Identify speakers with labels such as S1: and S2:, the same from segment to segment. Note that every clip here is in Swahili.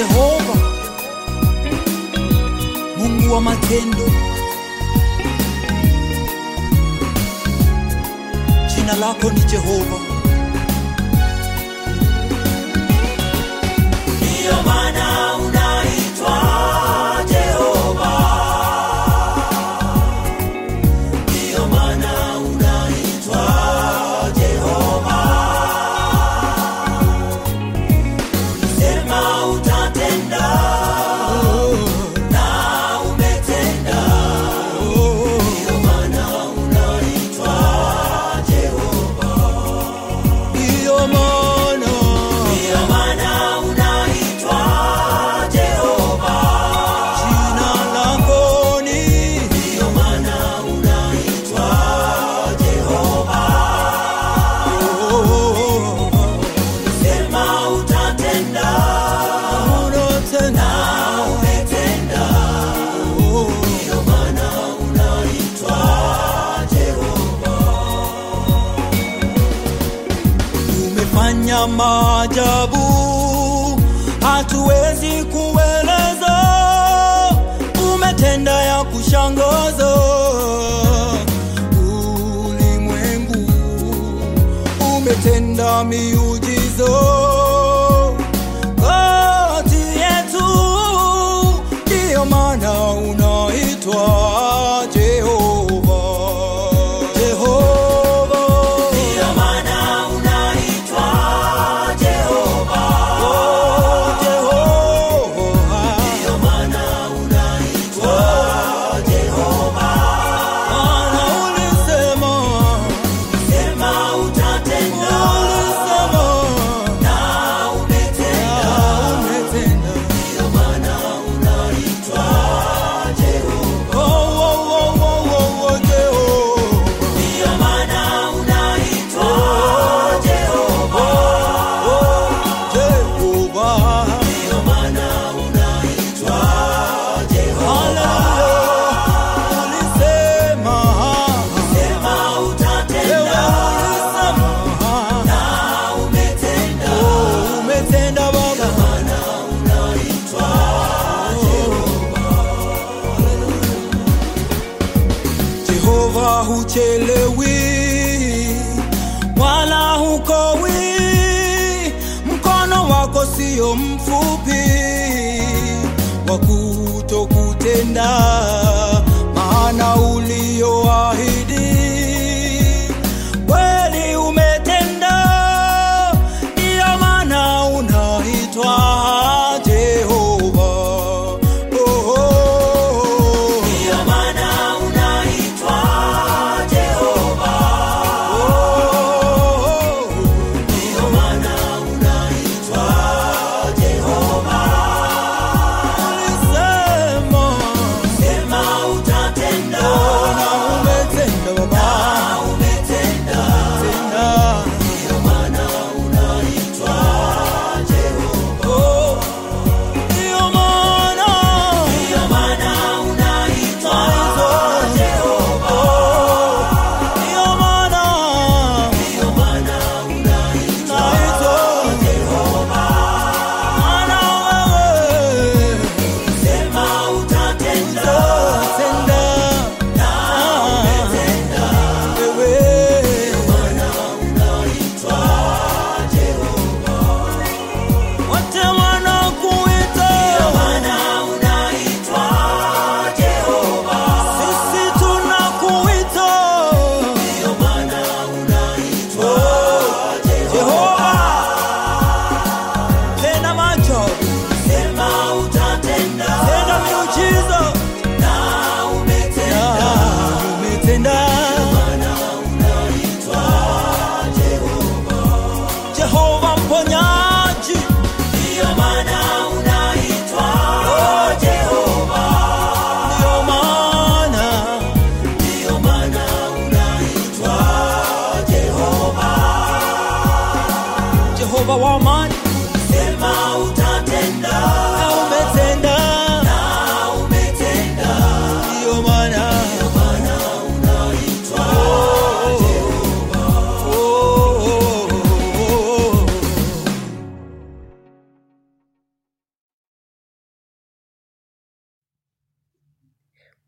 S1: Jehova Mungu wa matendo, jina lako ni Jehova. Ndiyo maana pretend I'm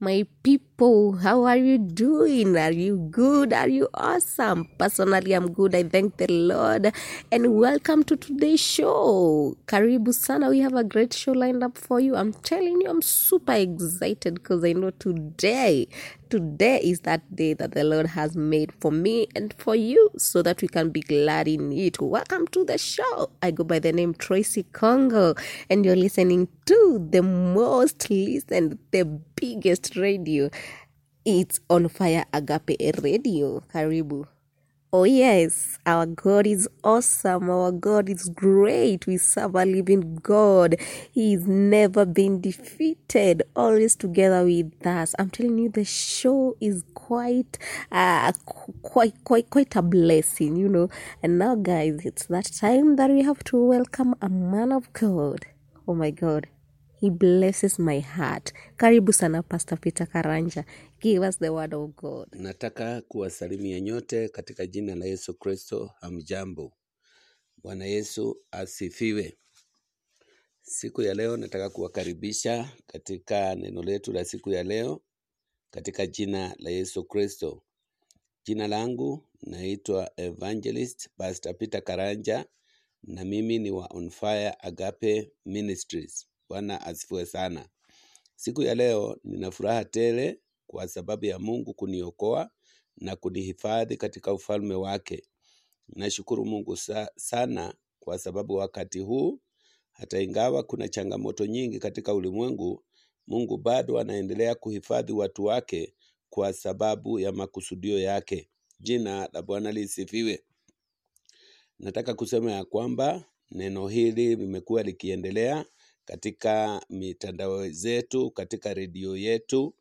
S2: My people, how are you doing? Are you good? Are you awesome? Personally, I'm good. I thank the Lord. And welcome to today's show. Karibu sana. We have a great show lined up for you. I'm telling you, I'm super excited because I know today, today is that day that the Lord has made for me and for you so that we can be glad in it. Welcome to the show. I go by the name Tracy Congo, and you're listening to the most listened, the biggest radio. It's on fire Agape Radio. Karibu. Oh, yes, our God is awesome. Our God is great. We serve a living God. He's never been defeated, always together with us. I'm telling you, the show is quite, uh, quite, quite, quite a blessing, you know. And now, guys, it's that time that we have to welcome a man of God. Oh, my God. He blesses my heart. Karibu sana, Pastor Peter Karanja. Give us the word of God.
S3: Nataka kuwasalimia nyote katika jina la Yesu Kristo. Hamjambo. Bwana Yesu asifiwe. Siku ya leo nataka kuwakaribisha katika neno letu la siku ya leo katika jina la Yesu Kristo. Jina langu naitwa Evangelist Pastor Peter Karanja na mimi ni wa On Fire Agape Ministries. Bwana asifiwe sana. Siku ya leo nina furaha tele kwa sababu ya Mungu kuniokoa na kunihifadhi katika ufalme wake. Nashukuru Mungu sa sana kwa sababu wakati huu hata ingawa kuna changamoto nyingi katika ulimwengu, Mungu bado anaendelea kuhifadhi watu wake kwa sababu ya makusudio yake. Jina la Bwana lisifiwe. Nataka kusema ya kwamba neno hili limekuwa likiendelea katika mitandao zetu, katika redio yetu,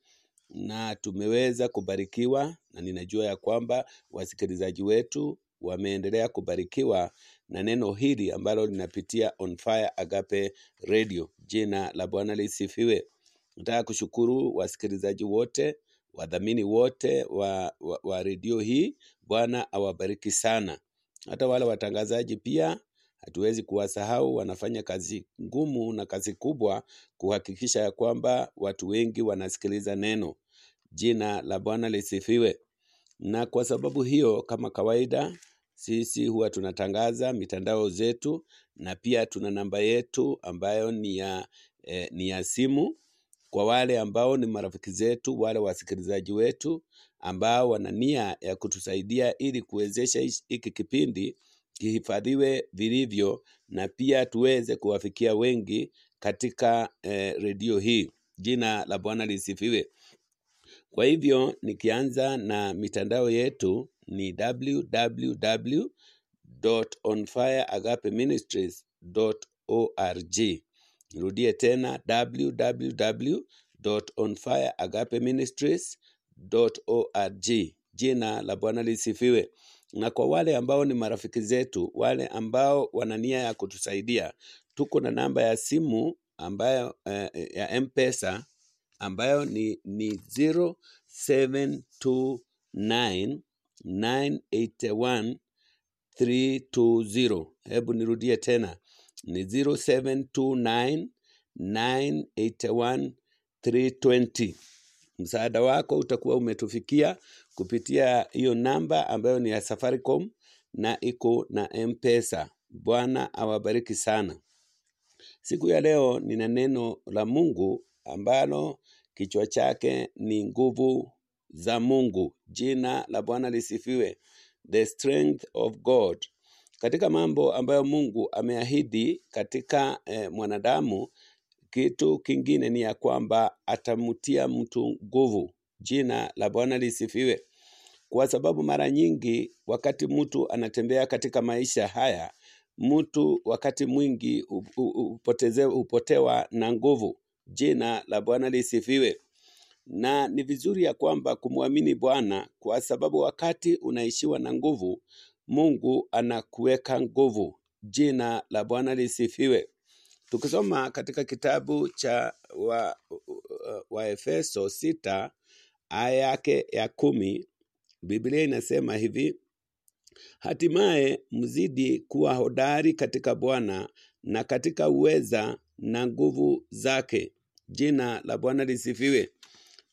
S3: na tumeweza kubarikiwa, na ninajua ya kwamba wasikilizaji wetu wameendelea kubarikiwa na neno hili ambalo linapitia On Fire Agape Radio. Jina la Bwana lisifiwe. Nataka kushukuru wasikilizaji wote, wadhamini wote wa, wa, wa redio hii. Bwana awabariki sana. Hata wale watangazaji pia hatuwezi kuwasahau, wanafanya kazi ngumu na kazi kubwa kuhakikisha ya kwamba watu wengi wanasikiliza neno. Jina la Bwana lisifiwe. Na kwa sababu hiyo, kama kawaida, sisi huwa tunatangaza mitandao zetu na pia tuna namba yetu ambayo ni ya, eh, ni ya simu kwa wale ambao ni marafiki zetu, wale wasikilizaji wetu ambao wana nia ya kutusaidia ili kuwezesha hiki kipindi kihifadhiwe vilivyo na pia tuweze kuwafikia wengi katika eh, redio hii. Jina la Bwana lisifiwe. Kwa hivyo nikianza na mitandao yetu ni www.onfireagapeministries.org. Nirudie tena www.onfireagapeministries.org. Jina la Bwana lisifiwe. Na kwa wale ambao ni marafiki zetu, wale ambao wana nia ya kutusaidia, tuko na namba ya simu ambayo eh, ya M-Pesa ambayo ni, ni 0729981320. Hebu nirudie tena ni 0729981320. Msaada wako utakuwa umetufikia kupitia hiyo namba ambayo ni ya Safaricom na iko na M-Pesa. Bwana awabariki sana. Siku ya leo nina neno la Mungu ambalo kichwa chake ni nguvu za Mungu. Jina la Bwana lisifiwe. The strength of God. Katika mambo ambayo Mungu ameahidi katika eh, mwanadamu, kitu kingine ni ya kwamba atamtia mtu nguvu. Jina la Bwana lisifiwe kwa sababu mara nyingi wakati mtu anatembea katika maisha haya, mtu wakati mwingi upoteze, upotewa na nguvu. Jina la Bwana lisifiwe. Na ni vizuri ya kwamba kumwamini Bwana, kwa sababu wakati unaishiwa na nguvu, Mungu anakuweka nguvu. Jina la Bwana lisifiwe. Tukisoma katika kitabu cha wa, wa sita aya yake ya kumi Biblia inasema hivi: hatimaye mzidi kuwa hodari katika Bwana na katika uweza na nguvu zake. Jina la Bwana lisifiwe.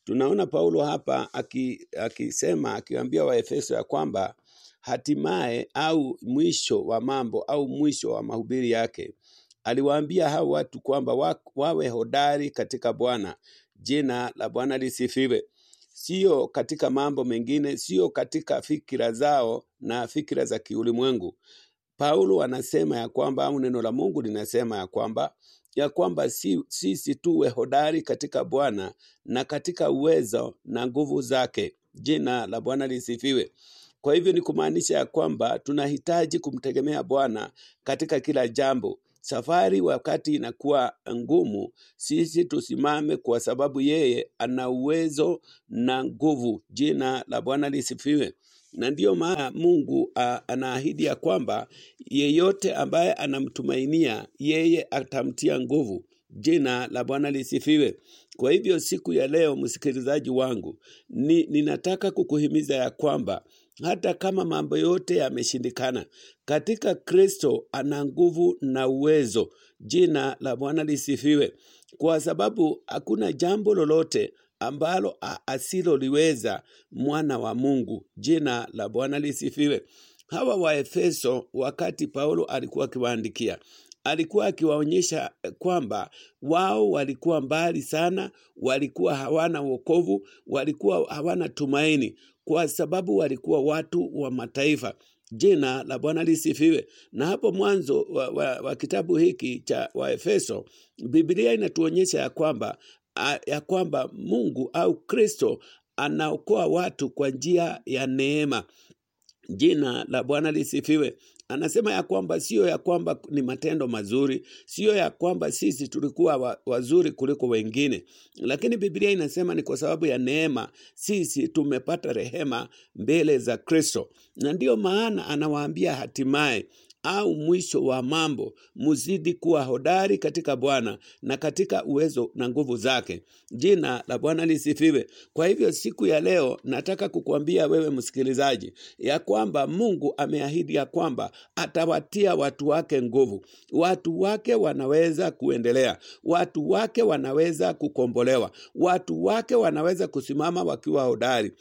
S3: tunaona Paulo hapa aki- akisema akiwaambia Waefeso ya kwamba hatimaye au mwisho wa mambo au mwisho wa mahubiri yake aliwaambia hao watu kwamba wa, wawe hodari katika Bwana. Jina la Bwana lisifiwe. Sio katika mambo mengine, sio katika fikira zao na fikira za kiulimwengu. Paulo anasema ya kwamba au neno la Mungu linasema ya kwamba ya kwamba si, sisi tuwe hodari katika Bwana na katika uwezo na nguvu zake. Jina la Bwana lisifiwe. Kwa hivyo ni kumaanisha ya kwamba tunahitaji kumtegemea Bwana katika kila jambo. Safari wakati inakuwa ngumu, sisi tusimame, kwa sababu yeye ana uwezo na nguvu. Jina la Bwana lisifiwe. Na ndiyo maana Mungu anaahidi ya kwamba yeyote ambaye anamtumainia yeye atamtia nguvu. Jina la Bwana lisifiwe. Kwa hivyo siku ya leo, msikilizaji wangu, ni, ninataka kukuhimiza ya kwamba hata kama mambo yote yameshindikana, katika Kristo ana nguvu na uwezo. Jina la Bwana lisifiwe, kwa sababu hakuna jambo lolote ambalo asiloliweza mwana wa Mungu. Jina la Bwana lisifiwe. Hawa Waefeso, wakati Paulo alikuwa akiwaandikia, alikuwa akiwaonyesha kwamba wao walikuwa mbali sana, walikuwa hawana wokovu, walikuwa hawana tumaini, kwa sababu walikuwa watu wa mataifa. Jina la Bwana lisifiwe. Na hapo mwanzo wa, wa, wa kitabu hiki cha Waefeso, Biblia inatuonyesha ya kwamba ya kwamba Mungu au Kristo anaokoa watu kwa njia ya neema. Jina la Bwana lisifiwe. Anasema ya kwamba sio ya kwamba ni matendo mazuri, sio ya kwamba sisi tulikuwa wa, wazuri kuliko wengine, lakini Biblia inasema ni kwa sababu ya neema sisi tumepata rehema mbele za Kristo, na ndiyo maana anawaambia hatimaye au mwisho wa mambo muzidi kuwa hodari katika Bwana na katika uwezo na nguvu zake. Jina la Bwana lisifiwe. Kwa hivyo siku ya leo nataka kukuambia wewe msikilizaji ya kwamba Mungu ameahidi ya kwamba atawatia watu wake nguvu. Watu wake wanaweza kuendelea, watu wake wanaweza kukombolewa, watu wake wanaweza kusimama wakiwa hodari.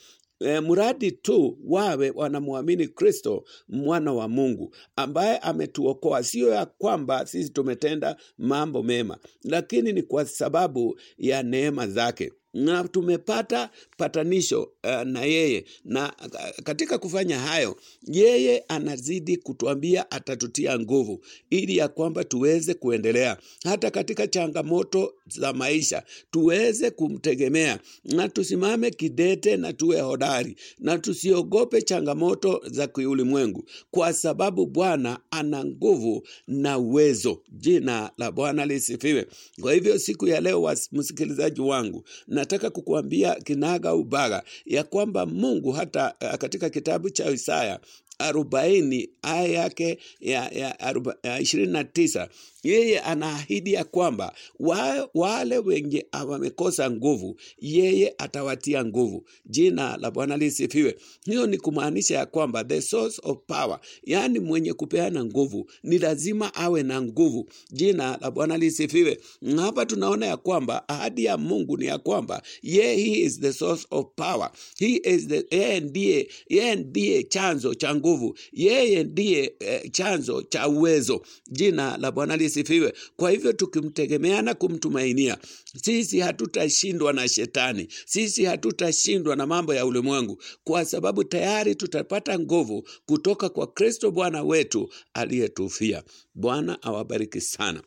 S3: E, mradi tu wawe wanamwamini Kristo mwana wa Mungu ambaye ametuokoa. Sio ya kwamba sisi tumetenda mambo mema, lakini ni kwa sababu ya neema zake na tumepata patanisho uh, na yeye. Na uh, katika kufanya hayo yeye anazidi kutuambia atatutia nguvu ili ya kwamba tuweze kuendelea. Hata katika changamoto za maisha tuweze kumtegemea. Na tusimame kidete na tuwe hodari. Na tusiogope changamoto za kiulimwengu kwa sababu bwana ana nguvu na uwezo. Jina la bwana lisifiwe. Kwa hivyo siku ya leo msikilizaji wangu nataka kukuambia kinaga ubaga ya kwamba mungu hata uh, katika kitabu cha isaya arobaini aya yake ya, ya, aruba, ya ishirini na tisa. Yeye anaahidi ya kwamba wa, wale wenye wamekosa nguvu yeye atawatia nguvu. Jina la bwana lisifiwe. Hiyo ni kumaanisha ya kwamba the source of power yaani mwenye kupeana nguvu ni lazima awe na nguvu. Jina la bwana lisifiwe. Hapa tunaona ya kwamba ahadi ya mungu ni ya kwamba ye he is the source of power. He is the yeye ndiye yeye ndiye chanzo cha nguvu yeye ndiye eh, chanzo cha uwezo. Jina la bwana lisifiwe. Kwa hivyo tukimtegemea na kumtumainia sisi hatutashindwa na shetani. Sisi hatutashindwa na mambo ya ulimwengu. Kwa sababu tayari tutapata nguvu kutoka kwa kristo bwana wetu aliyetufia. Bwana awabariki sana.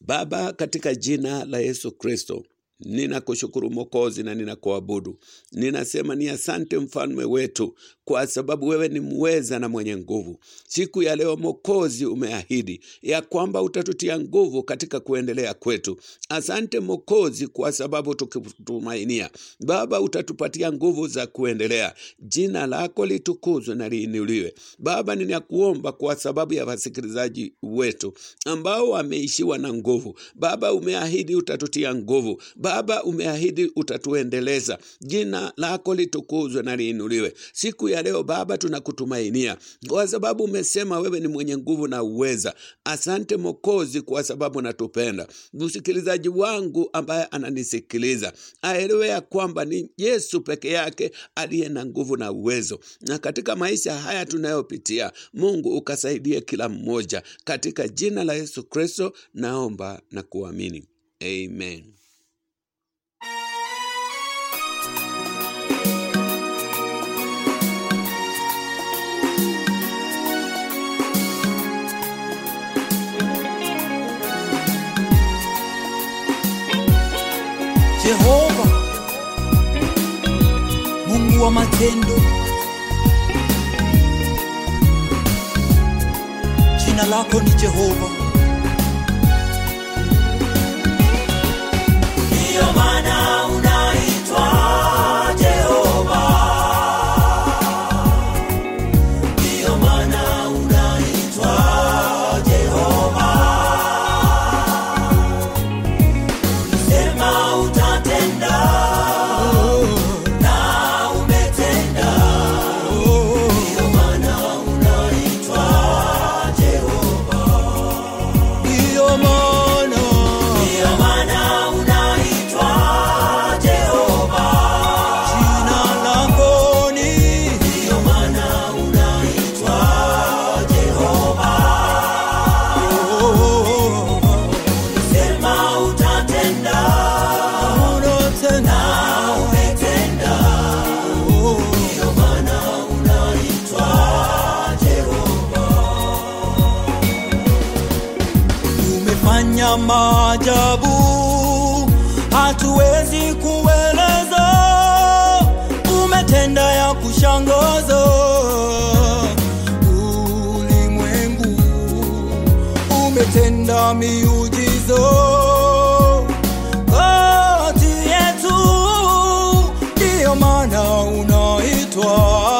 S3: Baba, katika jina la Yesu Kristo, ninakushukuru Mokozi na ninakuabudu. Ninasema ni asante mfalme wetu, kwa sababu wewe ni mweza na mwenye nguvu. Siku ya leo Mokozi, umeahidi ya kwamba utatutia nguvu katika kuendelea kwetu. Asante Mokozi, kwa sababu tukitumainia Baba utatupatia nguvu za kuendelea. Jina lako litukuzwe na liinuliwe. Baba, ninakuomba kwa sababu ya wasikilizaji wetu ambao wameishiwa na nguvu. Baba, umeahidi utatutia nguvu. Baba, umeahidi utatuendeleza. Jina lako litukuzwe na liinuliwe. Siku ya leo Baba, tunakutumainia kwa sababu umesema wewe ni mwenye nguvu na uweza. Asante Mokozi, kwa sababu natupenda. Msikilizaji wangu ambaye ananisikiliza aelewe ya kwamba ni Yesu peke yake aliye na nguvu na uwezo, na katika maisha haya tunayopitia, Mungu ukasaidie kila mmoja, katika jina la Yesu Kristo naomba na kuamini, amen.
S1: Jehova, Mungu wa matendo, jina lako ni Jehova. Umefanya maajabu, hatuwezi kueleza. Umetenda ya kushangaza. Ulimwengu umetenda miujizo kati yetu, ndiyo maana unaitwa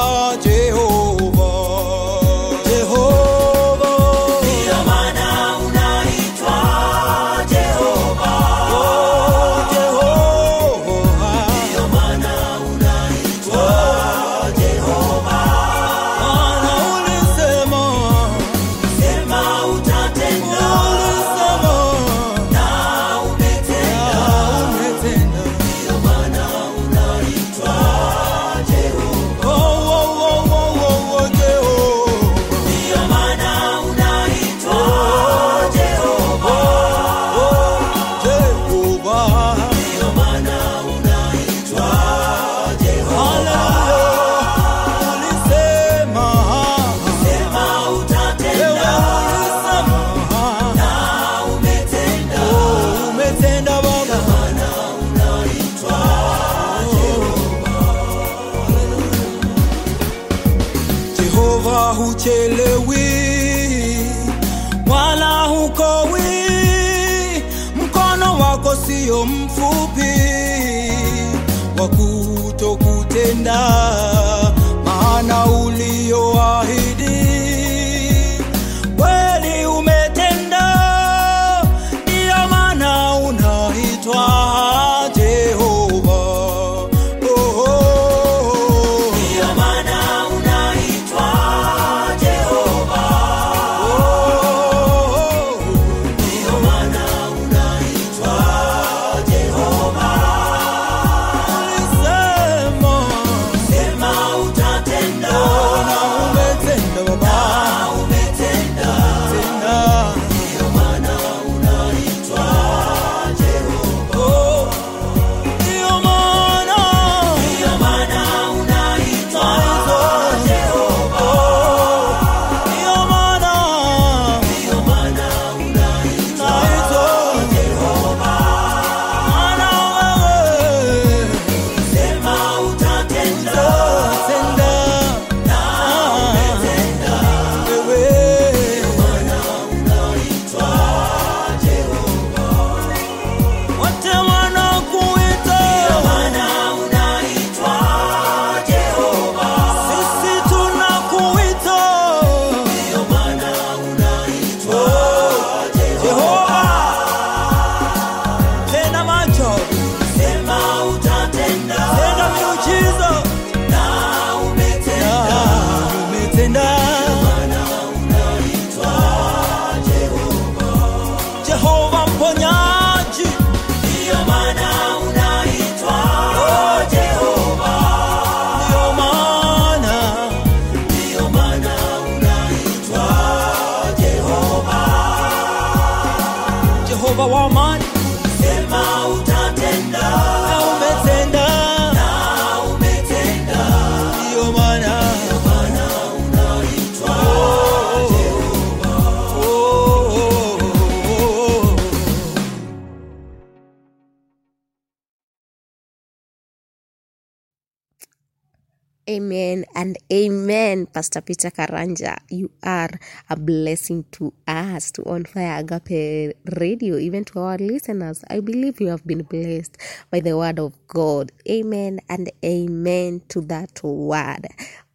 S2: Amen and amen, Pastor Peter Karanja. You are a blessing to us, to On Fire Agape Radio, even to our listeners. I believe you have been blessed by the word of God. Amen and amen to that word.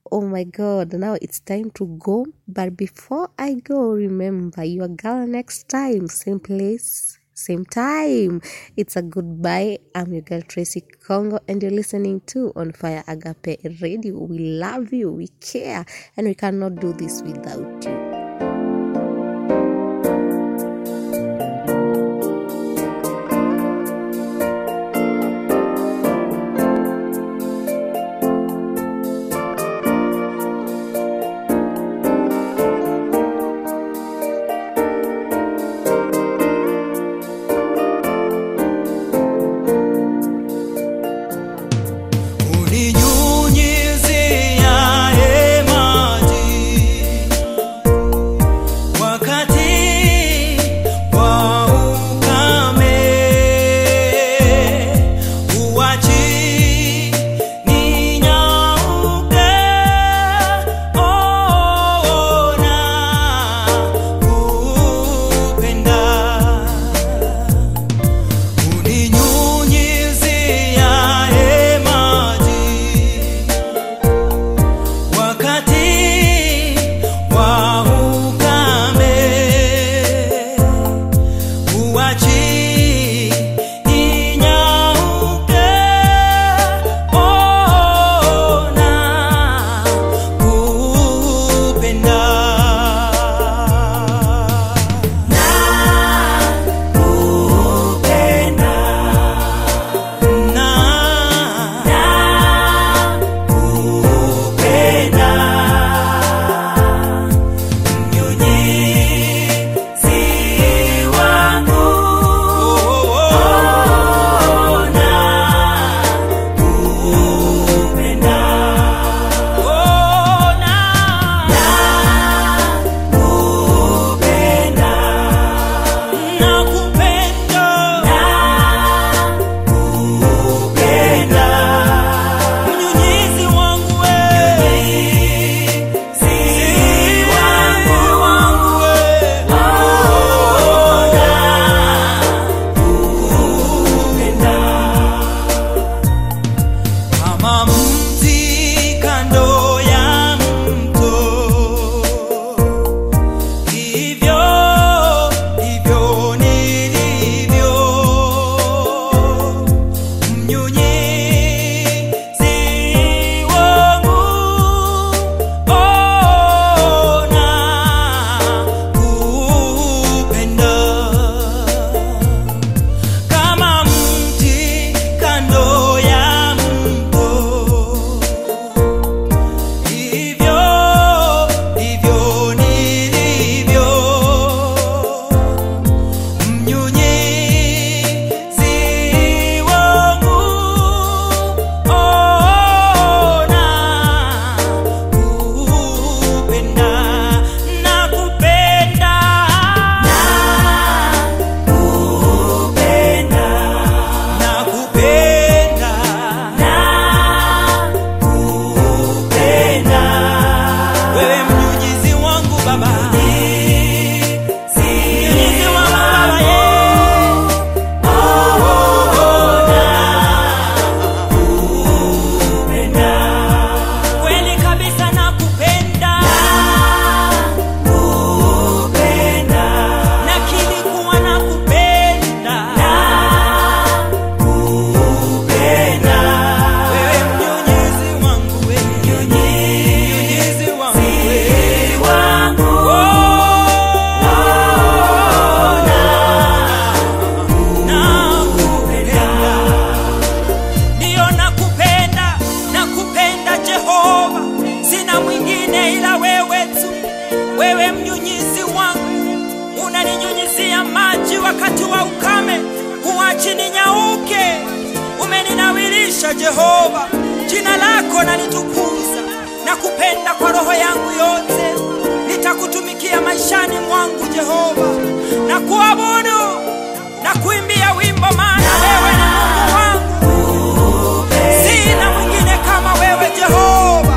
S2: Oh my God, now it's time to go. But before I go, remember your girl next time, same place, same time. It's a goodbye. I'm your girl Tracy Congo, and you're listening to On Fire Agape Radio. We love you, we care, and we cannot do this without you.
S1: mwingine ila wewe tu. Wewe mnyunyizi wangu, unaninyunyizia maji wakati wa ukame, huachi ninyauke. Umeninawilisha Jehova, jina lako nalitukuza, na kupenda kwa roho yangu yote. Nitakutumikia maishani mwangu Jehova, na kuabudu na kuimbia wimbo, maana wewe ni Mungu wangu, sina mwingine kama wewe Jehova.